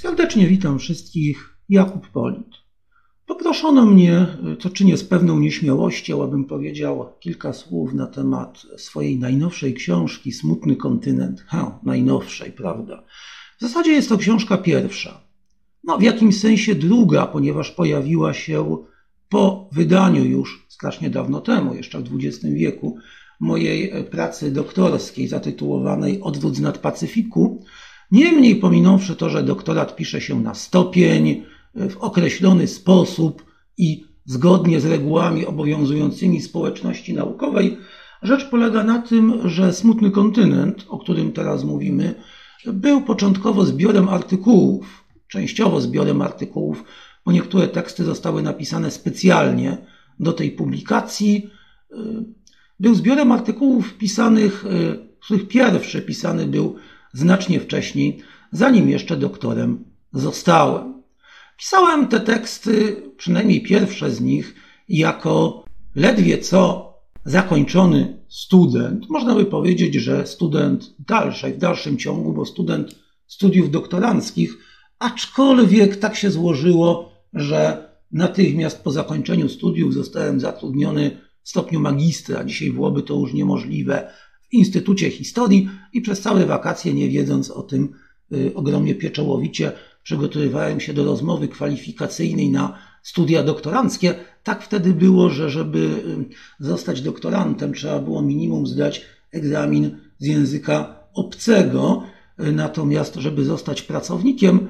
Serdecznie witam wszystkich, Jakub Polit. Poproszono mnie, co czynię z pewną nieśmiałością, abym powiedział kilka słów na temat swojej najnowszej książki Smutny kontynent. Ha, najnowszej, prawda? W zasadzie jest to książka pierwsza. No, w jakimś sensie druga, ponieważ pojawiła się po wydaniu już strasznie dawno temu, jeszcze w XX wieku, mojej pracy doktorskiej zatytułowanej Odwrót nad Pacyfiku, Niemniej, pominąwszy to, że doktorat pisze się na stopień, w określony sposób i zgodnie z regułami obowiązującymi społeczności naukowej, rzecz polega na tym, że Smutny Kontynent, o którym teraz mówimy, był początkowo zbiorem artykułów, częściowo zbiorem artykułów, bo niektóre teksty zostały napisane specjalnie do tej publikacji. Był zbiorem artykułów pisanych, z których pierwszy pisany był znacznie wcześniej, zanim jeszcze doktorem zostałem. Pisałem te teksty, przynajmniej pierwsze z nich, jako ledwie co zakończony student. Można by powiedzieć, że student dalszej, w dalszym ciągu, bo student studiów doktoranckich, aczkolwiek tak się złożyło, że natychmiast po zakończeniu studiów zostałem zatrudniony w stopniu magistra. Dzisiaj byłoby to już niemożliwe Instytucie Historii i przez całe wakacje, nie wiedząc o tym, y, ogromnie pieczołowicie przygotowywałem się do rozmowy kwalifikacyjnej na studia doktoranckie. Tak wtedy było, że żeby y, zostać doktorantem, trzeba było minimum zdać egzamin z języka obcego. Y, natomiast, żeby zostać pracownikiem,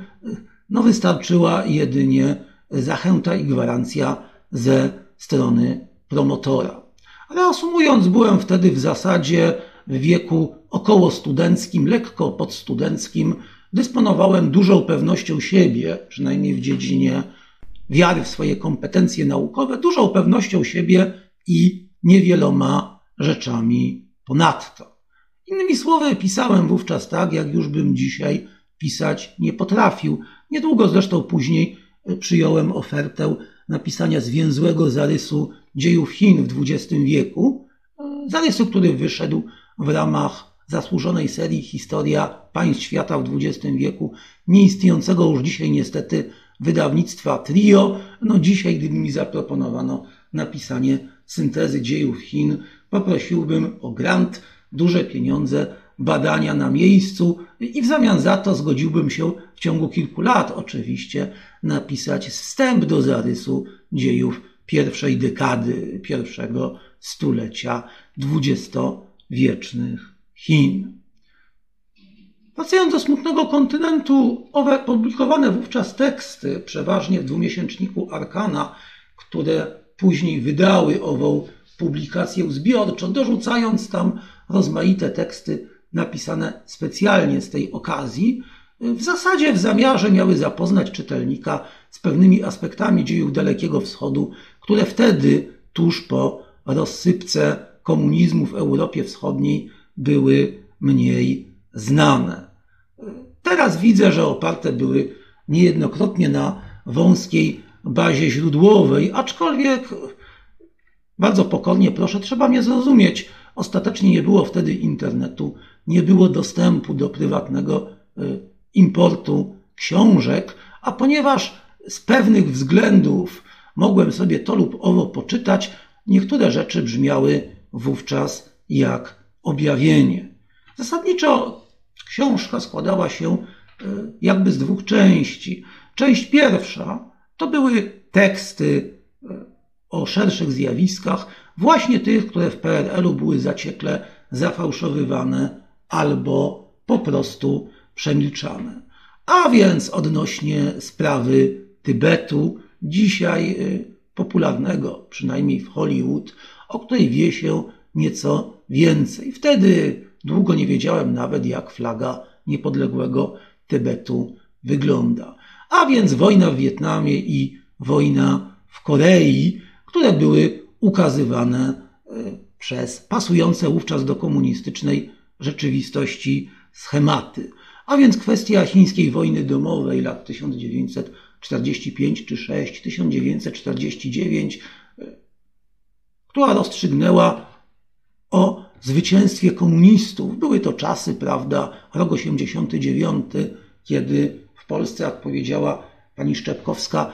no wystarczyła jedynie zachęta i gwarancja ze strony promotora. Reasumując, byłem wtedy w zasadzie w wieku około studenckim, lekko podstudenckim, dysponowałem dużą pewnością siebie, przynajmniej w dziedzinie wiary w swoje kompetencje naukowe, dużą pewnością siebie i niewieloma rzeczami ponadto. Innymi słowy, pisałem wówczas tak, jak już bym dzisiaj pisać nie potrafił. Niedługo zresztą później przyjąłem ofertę napisania zwięzłego zarysu dziejów Chin w XX wieku, zarysu, który wyszedł w ramach zasłużonej serii Historia państw świata w XX wieku, nieistniejącego już dzisiaj niestety wydawnictwa Trio. No dzisiaj, gdyby mi zaproponowano napisanie syntezy dziejów Chin, poprosiłbym o grant, duże pieniądze, badania na miejscu i w zamian za to zgodziłbym się w ciągu kilku lat oczywiście napisać wstęp do zarysu dziejów pierwszej dekady, pierwszego stulecia dwudziestowiecznych Chin. Wracając do smutnego kontynentu, owe publikowane wówczas teksty, przeważnie w dwumiesięczniku Arkana, które później wydały ową publikację zbiorczą, dorzucając tam rozmaite teksty napisane specjalnie z tej okazji, w zasadzie w zamiarze miały zapoznać czytelnika z pewnymi aspektami dziejów Dalekiego Wschodu, które wtedy, tuż po rozsypce komunizmu w Europie Wschodniej, były mniej znane. Teraz widzę, że oparte były niejednokrotnie na wąskiej bazie źródłowej, aczkolwiek bardzo pokornie proszę, trzeba mnie zrozumieć. Ostatecznie nie było wtedy internetu, nie było dostępu do prywatnego y, importu książek, a ponieważ z pewnych względów mogłem sobie to lub owo poczytać, niektóre rzeczy brzmiały wówczas jak objawienie. Zasadniczo książka składała się e, jakby z dwóch części. Część pierwsza to były teksty e, o szerszych zjawiskach, właśnie tych, które w PRL-u były zaciekle zafałszowywane albo po prostu przemilczane. A więc odnośnie sprawy Tybetu, dzisiaj e, popularnego, przynajmniej w Hollywood, o której wie się nieco więcej. Wtedy długo nie wiedziałem nawet, jak flaga niepodległego Tybetu wygląda. A więc wojna w Wietnamie i wojna w Korei, które były ukazywane e, przez pasujące wówczas do komunistycznej rzeczywistości schematy. A więc kwestia chińskiej wojny domowej lat 1945 czy 6, 1949, e, która rozstrzygnęła o zwycięstwie komunistów. Były to czasy, prawda, rok 89, kiedy w Polsce, jak powiedziała pani Szczepkowska,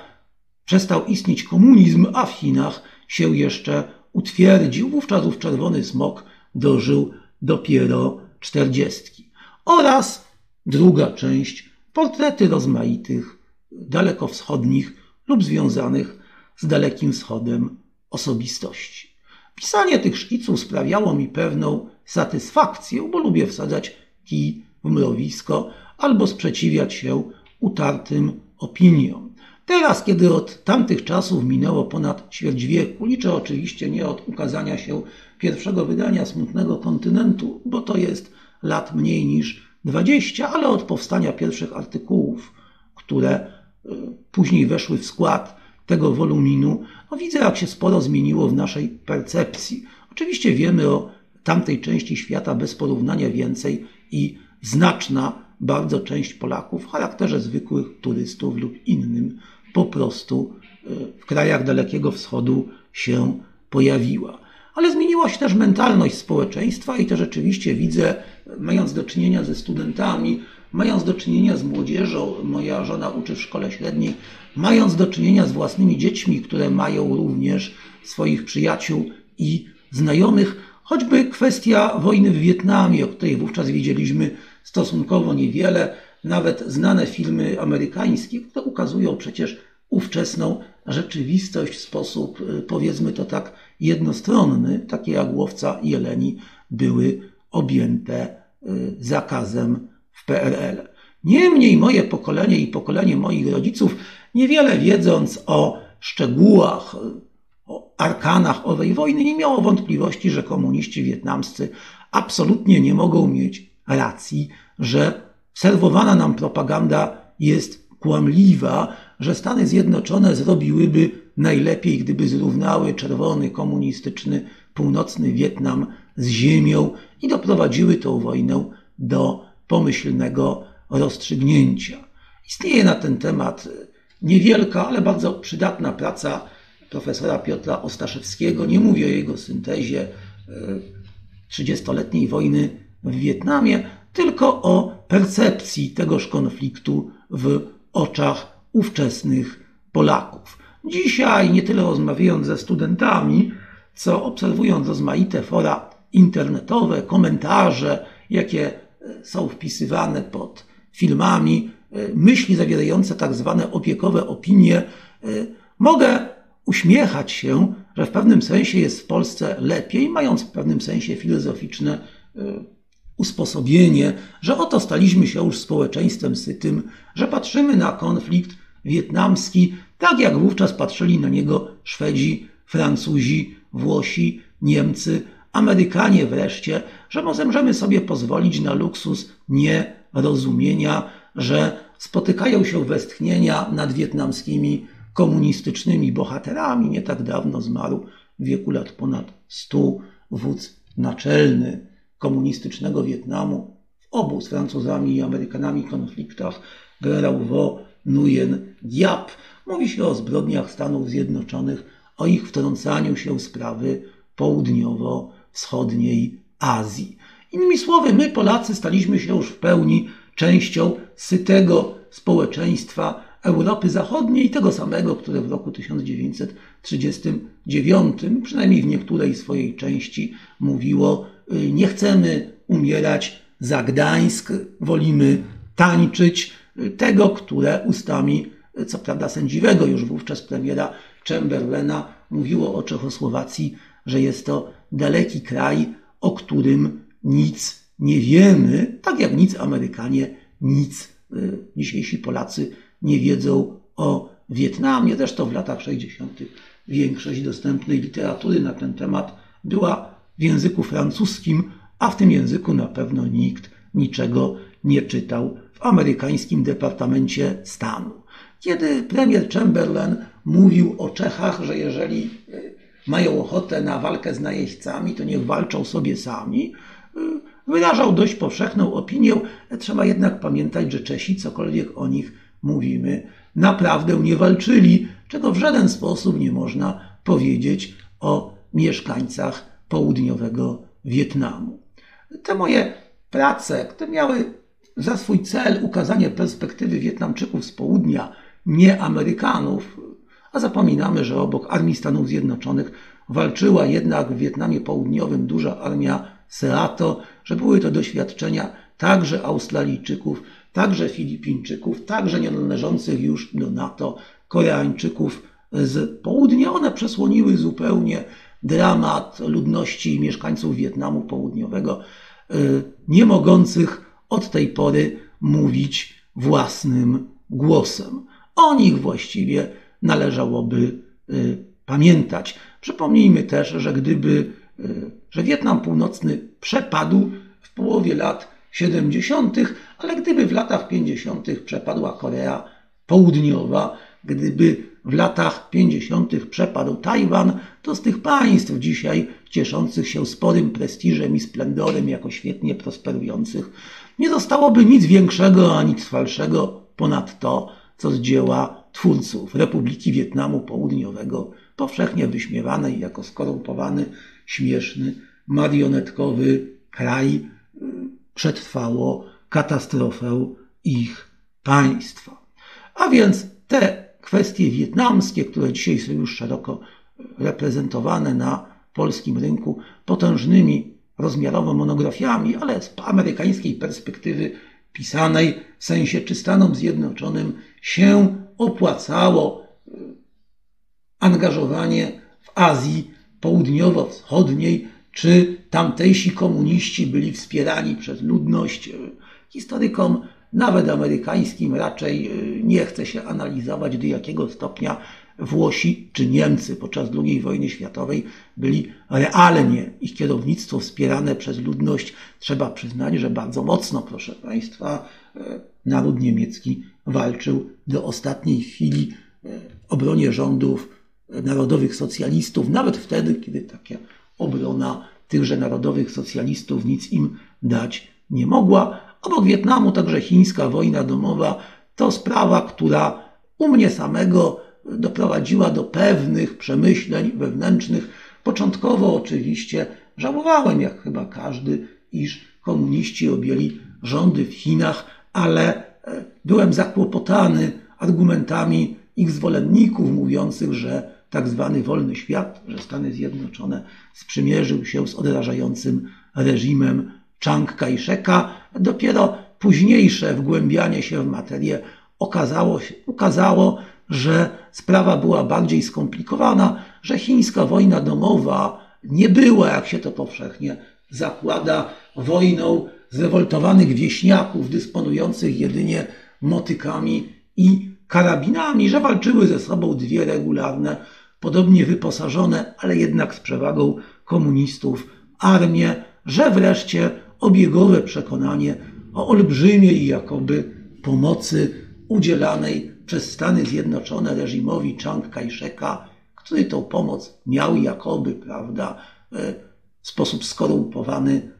przestał istnieć komunizm, a w Chinach się jeszcze utwierdził. Wówczas ów czerwony smok dożył dopiero czterdziestki. Oraz druga część, portrety rozmaitych, dalekowschodnich lub związanych z Dalekim Wschodem osobistości. Pisanie tych szkiców sprawiało mi pewną satysfakcję, bo lubię wsadzać kij w mrowisko albo sprzeciwiać się utartym opiniom. Teraz, kiedy od tamtych czasów minęło ponad ćwierć wieku, liczę oczywiście nie od ukazania się pierwszego wydania Smutnego Kontynentu, bo to jest lat mniej niż 20, ale od powstania pierwszych artykułów, które y, później weszły w skład tego woluminu, no widzę, jak się sporo zmieniło w naszej percepcji. Oczywiście wiemy o tamtej części świata bez porównania więcej i znaczna bardzo część Polaków w charakterze zwykłych turystów lub innym po prostu y, w krajach Dalekiego Wschodu się pojawiła. Ale zmieniła się też mentalność społeczeństwa i to rzeczywiście widzę, mając do czynienia ze studentami, mając do czynienia z młodzieżą, moja żona uczy w szkole średniej, mając do czynienia z własnymi dziećmi, które mają również swoich przyjaciół i znajomych, choćby kwestia wojny w Wietnamie, o której wówczas widzieliśmy stosunkowo niewiele, nawet znane filmy amerykańskie, które ukazują przecież ówczesną rzeczywistość w sposób, y, powiedzmy to tak, jednostronny, takie jak łowca jeleni, były objęte y, zakazem w PRL. Niemniej moje pokolenie i pokolenie moich rodziców, niewiele wiedząc o szczegółach, o arkanach owej wojny, nie miało wątpliwości, że komuniści wietnamscy absolutnie nie mogą mieć racji, że serwowana nam propaganda jest kłamliwa, że Stany Zjednoczone zrobiłyby najlepiej, gdyby zrównały czerwony, komunistyczny, północny Wietnam z ziemią i doprowadziły tą wojnę do pomyślnego rozstrzygnięcia. Istnieje na ten temat niewielka, ale bardzo przydatna praca profesora Piotra Ostaszewskiego. Nie mówię o jego syntezie 30-letniej e, wojny w Wietnamie, tylko o percepcji tegoż konfliktu w oczach ówczesnych Polaków. Dzisiaj, nie tyle rozmawiając ze studentami, co obserwując rozmaite fora internetowe, komentarze, jakie e, są wpisywane pod filmami, e, myśli zawierające tak zwane opiekowe opinie, e, mogę uśmiechać się, że w pewnym sensie jest w Polsce lepiej, mając w pewnym sensie filozoficzne usposobienie, że oto staliśmy się już społeczeństwem sytym, że patrzymy na konflikt wietnamski tak, jak wówczas patrzyli na niego Szwedzi, Francuzi, Włosi, Niemcy, Amerykanie wreszcie, że możemy sobie pozwolić na luksus nierozumienia, że spotykają się westchnienia nad wietnamskimi komunistycznymi bohaterami. Nie tak dawno zmarł w wieku lat ponad 100 wódz naczelny komunistycznego Wietnamu w obu z Francuzami i Amerykanami konfliktach generał Vo Nguyen Diap. Mówi się o zbrodniach Stanów Zjednoczonych, o ich wtrącaniu się w sprawy południowo-wschodniej Azji. Innymi słowy, my Polacy staliśmy się już w pełni częścią sytego społeczeństwa Europy Zachodniej, tego samego, które w roku 1939, przynajmniej w niektórej swojej części, mówiło: y, Nie chcemy umierać za Gdańsk, wolimy tańczyć. Y, tego, które ustami, y, co prawda sędziwego już wówczas premiera Chamberlaina, mówiło o Czechosłowacji, że jest to daleki kraj, o którym nic nie wiemy, tak jak nic Amerykanie, nic dzisiejsi Polacy nie wiedzą o Wietnamie. Zresztą w latach 60. większość dostępnej literatury na ten temat była w języku francuskim, a w tym języku na pewno nikt niczego nie czytał w amerykańskim Departamencie Stanu. Kiedy premier Chamberlain mówił o Czechach, że jeżeli y, mają ochotę na walkę z najeźdźcami, to niech walczą sobie sami, y, wyrażał dość powszechną opinię. Trzeba jednak pamiętać, że Czesi, cokolwiek o nich mówimy, naprawdę nie walczyli, czego w żaden sposób nie można powiedzieć o mieszkańcach południowego Wietnamu. Te moje prace, które miały za swój cel ukazanie perspektywy Wietnamczyków z południa, nie Amerykanów, a zapominamy, że obok armii Stanów Zjednoczonych walczyła jednak w Wietnamie Południowym duża armia Seato, że były to doświadczenia także Australijczyków, także Filipińczyków, także nie należących już do NATO Koreańczyków z południa. One przesłoniły zupełnie dramat ludności i mieszkańców Wietnamu Południowego, y, nie mogących od tej pory mówić własnym głosem. O nich właściwie należałoby y, pamiętać. Przypomnijmy też, że gdyby, y, że Wietnam Północny przepadł w połowie lat 70., ale gdyby w latach 50. przepadła Korea Południowa, gdyby w latach 50. przepadł Tajwan, to z tych państw dzisiaj cieszących się sporym prestiżem i splendorem jako świetnie prosperujących nie zostałoby nic większego ani trwalszego ponad to, co z dzieła twórców Republiki Wietnamu Południowego, powszechnie wyśmiewanej jako skorumpowany, śmieszny, marionetkowy kraj, przetrwało katastrofę ich państwa. A więc te kwestie wietnamskie, które dzisiaj są już szeroko reprezentowane na polskim rynku potężnymi rozmiarowo monografiami, ale z amerykańskiej perspektywy pisanej w sensie, czy Stanom Zjednoczonym się opłacało angażowanie w Azji Południowo-Wschodniej, czy tamtejsi komuniści byli wspierani przez ludność. Historykom, nawet amerykańskim, raczej e, nie chce się analizować, do jakiego stopnia Włosi czy Niemcy podczas II wojny światowej byli realnie, ich kierownictwo wspierane przez ludność. Trzeba przyznać, że bardzo mocno, proszę Państwa, naród niemiecki walczył do ostatniej chwili w obronie rządów narodowych socjalistów, nawet wtedy, kiedy taka obrona tychże narodowych socjalistów nic im dać nie mogła. Obok Wietnamu także chińska wojna domowa to sprawa, która u mnie samego doprowadziła do pewnych przemyśleń wewnętrznych. Początkowo oczywiście żałowałem, jak chyba każdy, iż komuniści objęli rządy w Chinach, ale e, byłem zakłopotany argumentami ich zwolenników mówiących, że tak zwany wolny świat, że Stany Zjednoczone sprzymierzył się z odrażającym reżimem Chiang Kai-sheka. Dopiero późniejsze wgłębianie się w materię okazało, ukazało, że sprawa była bardziej skomplikowana, że chińska wojna domowa nie była, jak się to powszechnie zakłada, wojną zrewoltowanych wieśniaków dysponujących jedynie motykami i karabinami, że walczyły ze sobą dwie regularne, podobnie wyposażone, ale jednak z przewagą komunistów, armie, że wreszcie obiegowe przekonanie o olbrzymiej jakoby pomocy udzielanej przez Stany Zjednoczone reżimowi Chiang Kai-sheka, który tą pomoc miał jakoby, prawda, e, w sposób skorumpowany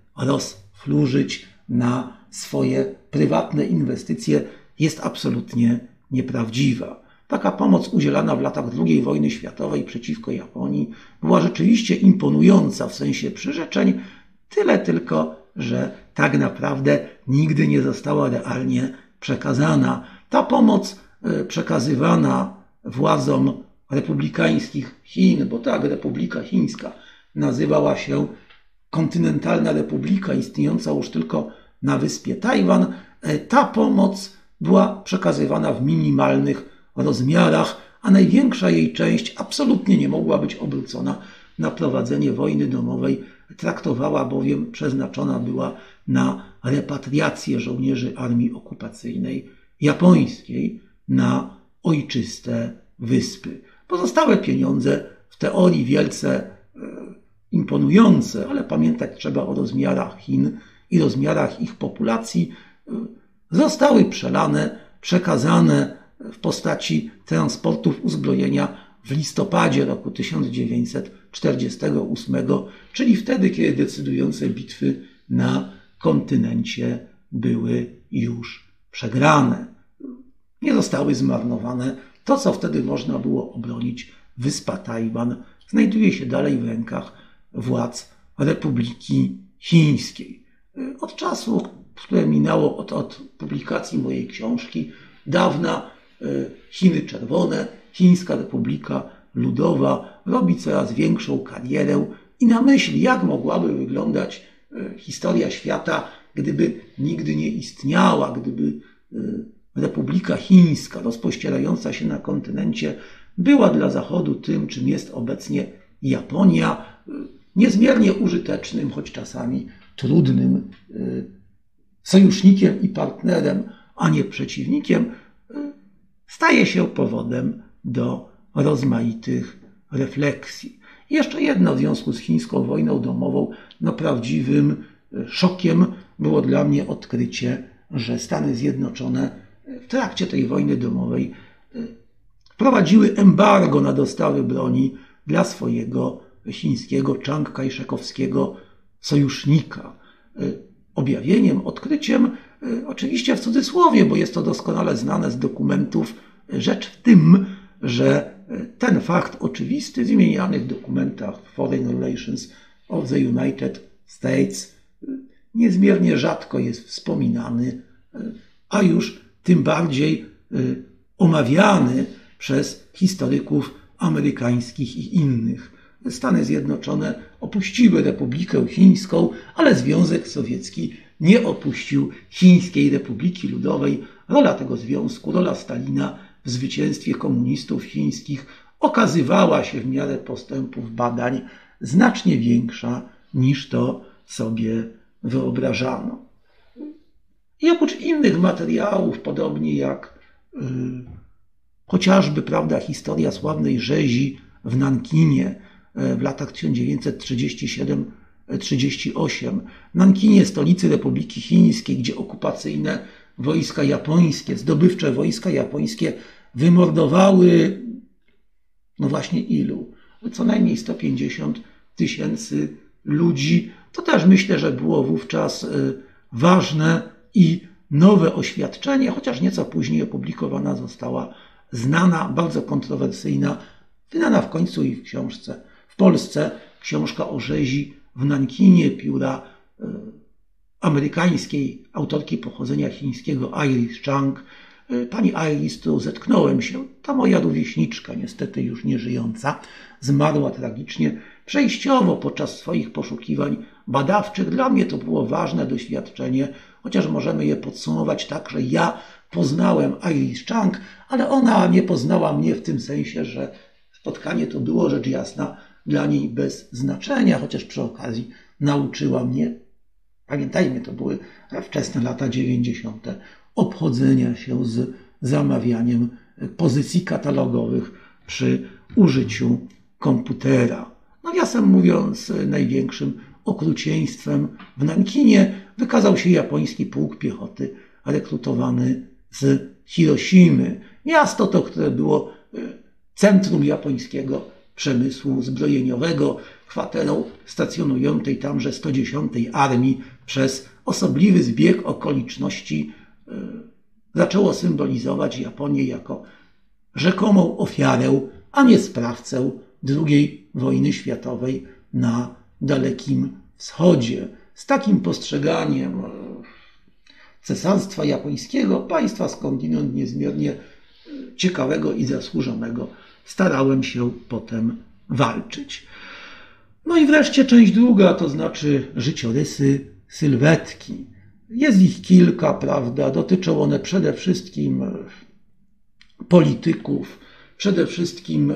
rozflużyć na swoje prywatne inwestycje, jest absolutnie nieprawdziwa. Taka pomoc udzielana w latach II wojny światowej przeciwko Japonii była rzeczywiście imponująca w sensie przyrzeczeń, tyle tylko, że tak naprawdę nigdy nie została realnie przekazana. Ta pomoc E, przekazywana władzom republikańskich Chin, bo tak, Republika Chińska nazywała się kontynentalna republika istniejąca już tylko na wyspie Tajwan, e, ta pomoc była przekazywana w minimalnych rozmiarach, a największa jej część absolutnie nie mogła być obrócona na prowadzenie wojny domowej. Traktowała bowiem, przeznaczona była na repatriację żołnierzy armii okupacyjnej japońskiej, na ojczyste wyspy. Pozostałe pieniądze, w teorii wielce e, imponujące, ale pamiętać trzeba o rozmiarach Chin i rozmiarach ich populacji, zostały przelane, przekazane w postaci transportów uzbrojenia w listopadzie roku 1948, czyli wtedy, kiedy decydujące bitwy na kontynencie były już przegrane nie zostały zmarnowane. To, co wtedy można było obronić, wyspa Tajwan, znajduje się dalej w rękach władz Republiki Chińskiej. Od czasu które minęło od, od publikacji mojej książki, dawna Chiny Czerwone, Chińska Republika Ludowa robi coraz większą karierę i na myśl, jak mogłaby wyglądać historia świata, gdyby nigdy nie istniała, gdyby Republika Chińska, rozpościerająca się na kontynencie, była dla Zachodu tym, czym jest obecnie Japonia, niezmiernie użytecznym, choć czasami trudnym y, sojusznikiem i partnerem, a nie przeciwnikiem, y, staje się powodem do rozmaitych refleksji. Jeszcze jedno w związku z chińską wojną domową, no prawdziwym y, szokiem było dla mnie odkrycie, że Stany Zjednoczone w trakcie tej wojny domowej wprowadziły embargo na dostawy broni dla swojego chińskiego Chiang Kai-shekowskiego sojusznika. Objawieniem, odkryciem, oczywiście w cudzysłowie, bo jest to doskonale znane z dokumentów, rzecz w tym, że ten fakt oczywisty w dokumentach Foreign Relations of the United States niezmiernie rzadko jest wspominany, a już tym bardziej y, omawiany przez historyków amerykańskich i innych. Stany Zjednoczone opuściły Republikę Chińską, ale Związek Sowiecki nie opuścił Chińskiej Republiki Ludowej. Rola tego związku, rola Stalina w zwycięstwie komunistów chińskich okazywała się w miarę postępów badań znacznie większa niż to sobie wyobrażano. I oprócz innych materiałów, podobnie jak y, chociażby prawda, historia sławnej rzezi w Nankinie w latach 1937-38, Nankinie, stolicy Republiki Chińskiej, gdzie okupacyjne wojska japońskie, zdobywcze wojska japońskie wymordowały, no właśnie ilu? Co najmniej 150 tysięcy ludzi. To też myślę, że było wówczas y, ważne i nowe oświadczenie, chociaż nieco później opublikowana została znana, bardzo kontrowersyjna, wydana w końcu i w książce w Polsce, książka o rzezi w Nankinie pióra e, amerykańskiej autorki pochodzenia chińskiego Iris Chang. E, pani Iris, którą zetknąłem się, ta moja rówieśniczka, niestety już nie żyjąca, zmarła tragicznie przejściowo podczas swoich poszukiwań badawczych. Dla mnie to było ważne doświadczenie, chociaż możemy je podsumować tak, że ja poznałem Iris Chang, ale ona nie poznała mnie w tym sensie, że spotkanie to było rzecz jasna dla niej bez znaczenia, chociaż przy okazji nauczyła mnie, pamiętajmy, to były wczesne lata 90., obchodzenia się z zamawianiem pozycji katalogowych przy użyciu komputera. Nawiasem mówiąc, największym okrucieństwem w Nankinie wykazał się japoński pułk piechoty rekrutowany z Hiroshimy. Miasto to, które było e, centrum japońskiego przemysłu zbrojeniowego, kwaterą stacjonującej tamże 110 Armii przez osobliwy zbieg okoliczności e, zaczęło symbolizować Japonię jako rzekomą ofiarę, a nie sprawcę II wojny światowej na Dalekim Wschodzie. Z takim postrzeganiem e, cesarstwa japońskiego, państwa skądinąd niezmiernie e, ciekawego i zasłużonego, starałem się potem walczyć. No i wreszcie część druga, to znaczy życiorysy sylwetki. Jest ich kilka, prawda? Dotyczą one przede wszystkim e, polityków, przede wszystkim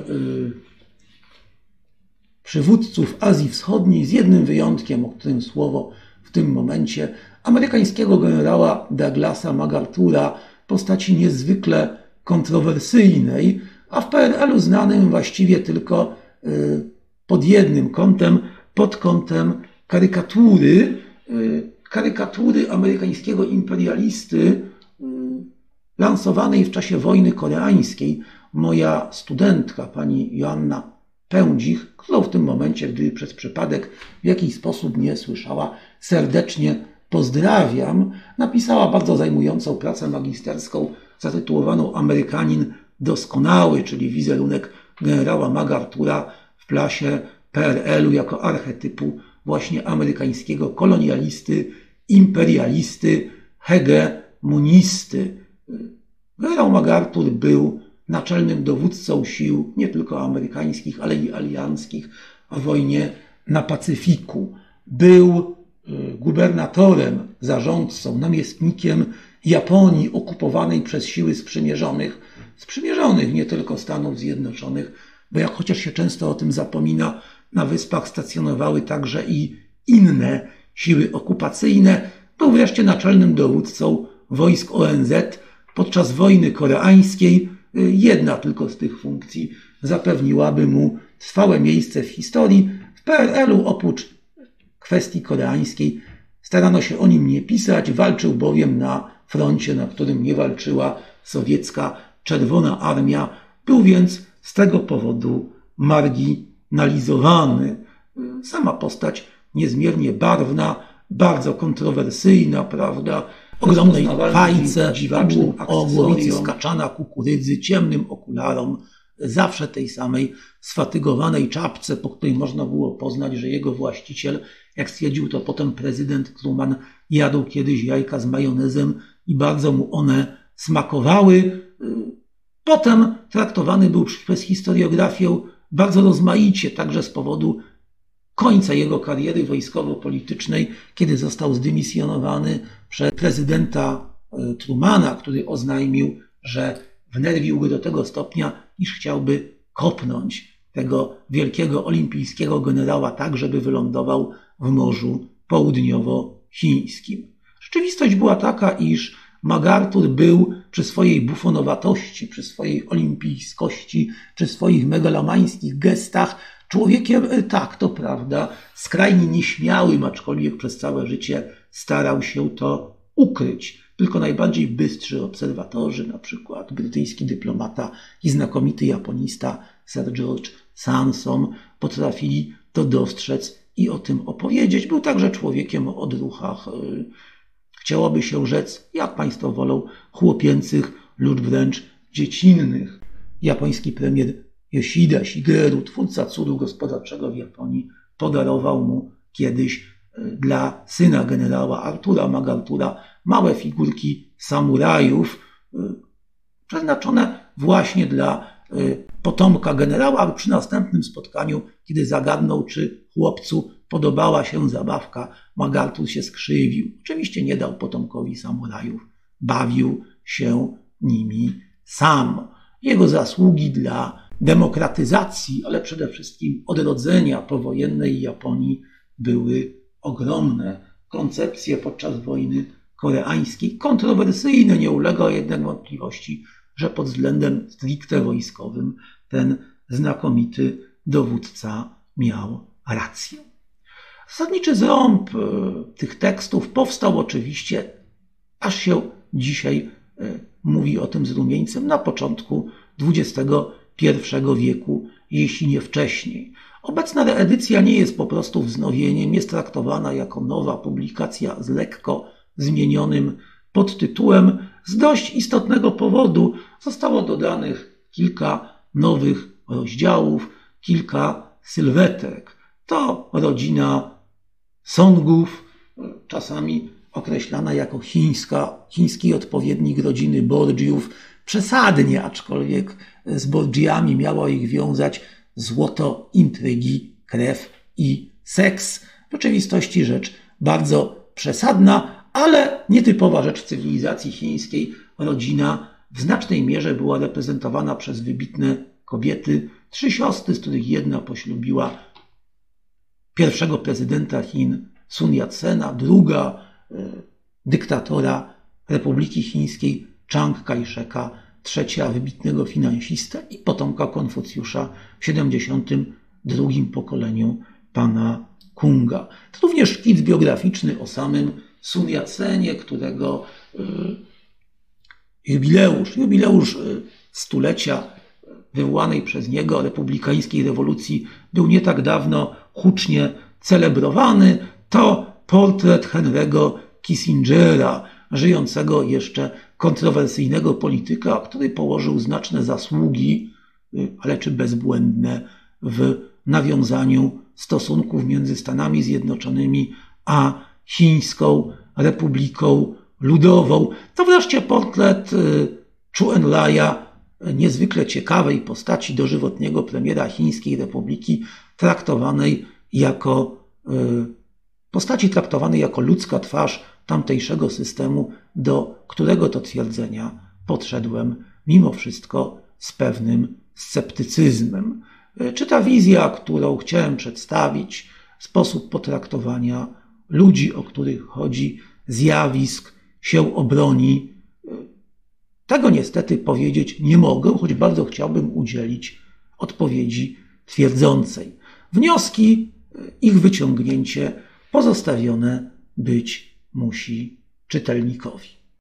przywódców Azji Wschodniej, z jednym wyjątkiem, o którym słowo w tym momencie, amerykańskiego generała Douglasa MacArthura, postaci niezwykle kontrowersyjnej, a w PRL-u znanym właściwie tylko y, pod jednym kątem, pod kątem karykatury, y, karykatury amerykańskiego imperialisty y, lansowanej w czasie wojny koreańskiej. Moja studentka, pani Joanna Pędzich, którą w tym momencie, gdy przez przypadek w jakiś sposób nie słyszała, serdecznie pozdrawiam, napisała bardzo zajmującą pracę magisterską zatytułowaną Amerykanin doskonały, czyli wizerunek generała MacArthura w plasie PRL-u jako archetypu właśnie amerykańskiego kolonialisty, imperialisty, hegemonisty. Generał MacArthur był naczelnym dowódcą sił nie tylko amerykańskich, ale i alianckich w wojnie na Pacyfiku. Był gubernatorem, zarządcą, namiestnikiem Japonii okupowanej przez siły sprzymierzonych, sprzymierzonych nie tylko Stanów Zjednoczonych, bo jak chociaż się często o tym zapomina, na wyspach stacjonowały także i inne siły okupacyjne. Był wreszcie naczelnym dowódcą wojsk ONZ podczas wojny koreańskiej. Jedna tylko z tych funkcji zapewniłaby mu trwałe miejsce w historii. W PRL-u oprócz kwestii koreańskiej starano się o nim nie pisać, walczył bowiem na froncie, na którym nie walczyła sowiecka Czerwona Armia. Był więc z tego powodu marginalizowany. Sama postać niezmiernie barwna, bardzo kontrowersyjna, prawda? Ogromnej fajce, dziwacznym głowicy skaczana kukurydzy, ciemnym okularom, zawsze tej samej sfatygowanej czapce, po której można było poznać, że jego właściciel, jak stwierdził to potem prezydent Truman, jadł kiedyś jajka z majonezem i bardzo mu one smakowały. Potem traktowany był przez historiografię bardzo rozmaicie, także z powodu końca jego kariery wojskowo-politycznej, kiedy został zdymisjonowany przez prezydenta e, Trumana, który oznajmił, że wnerwił go do tego stopnia, iż chciałby kopnąć tego wielkiego olimpijskiego generała tak, żeby wylądował w Morzu Południowo-Chińskim. Rzeczywistość była taka, iż MacArthur był przy swojej bufonowatości, przy swojej olimpijskości, przy swoich megalomańskich gestach człowiekiem, e, tak, to prawda, skrajnie nieśmiałym, aczkolwiek przez całe życie starał się to ukryć. Tylko najbardziej bystrzy obserwatorzy, na przykład brytyjski dyplomata i znakomity japonista Sir George Sansom, potrafili to dostrzec i o tym opowiedzieć. Był także człowiekiem o odruchach e, chciałoby się rzec, jak Państwo wolą, chłopięcych lub wręcz dziecinnych. Japoński premier Yoshida Shigeru, twórca cudu gospodarczego w Japonii, podarował mu kiedyś dla syna generała Artura MacArthura małe figurki samurajów, e, przeznaczone właśnie dla e, potomka generała, przy następnym spotkaniu, kiedy zagadnął, czy chłopcu podobała się zabawka, MacArthur się skrzywił. Oczywiście nie dał potomkowi samurajów, bawił się nimi sam. Jego zasługi dla demokratyzacji, ale przede wszystkim odrodzenia powojennej Japonii były ogromne. Koncepcje podczas wojny koreańskiej, kontrowersyjne, nie ulega jednak wątpliwości, że pod względem stricte wojskowym ten znakomity dowódca miał rację. Zasadniczy ząb e, tych tekstów powstał oczywiście, aż się dzisiaj e, mówi o tym z rumieńcem, na początku XXI wieku, jeśli nie wcześniej. Obecna reedycja nie jest po prostu wznowieniem, jest traktowana jako nowa publikacja z lekko zmienionym podtytułem. Z dość istotnego powodu zostało dodanych kilka nowych rozdziałów, kilka sylwetek. To rodzina Songów, czasami określana jako chińska, chiński odpowiednik rodziny Borgiów, przesadnie, aczkolwiek z Borgiami miało ich wiązać złoto, intrygi, krew i seks. W rzeczywistości rzecz bardzo przesadna, ale nietypowa rzecz cywilizacji chińskiej. Rodzina w znacznej mierze była reprezentowana przez wybitne kobiety, trzy siostry, z których jedna poślubiła pierwszego prezydenta Chin Sun Yat-sena, druga e, dyktatora Republiki Chińskiej Chiang Kai-sheka, trzecia wybitnego finansista i potomka Konfucjusza w 72 pokoleniu pana Kunga. To również szkic biograficzny o samym Sun Yat-senie, którego e, jubileusz, jubileusz e, stulecia wywołanej przez niego republikańskiej rewolucji był nie tak dawno hucznie celebrowany, to portret Henry'ego Kissingera, żyjącego jeszcze kontrowersyjnego polityka, który położył znaczne zasługi, y, ale czy bezbłędne, w nawiązaniu stosunków między Stanami Zjednoczonymi a Chińską Republiką ludową. To wreszcie portret Chu Enlaia, niezwykle ciekawej postaci dożywotniego premiera Chińskiej Republiki, traktowanej jako postaci traktowanej jako ludzka twarz tamtejszego systemu, do którego to twierdzenia podszedłem mimo wszystko z pewnym sceptycyzmem. Czy ta wizja, którą chciałem przedstawić, sposób potraktowania ludzi, o których chodzi, zjawisk, się obroni, tego niestety powiedzieć nie mogę, choć bardzo chciałbym udzielić odpowiedzi twierdzącej. Wnioski, ich wyciągnięcie pozostawione być musi czytelnikowi.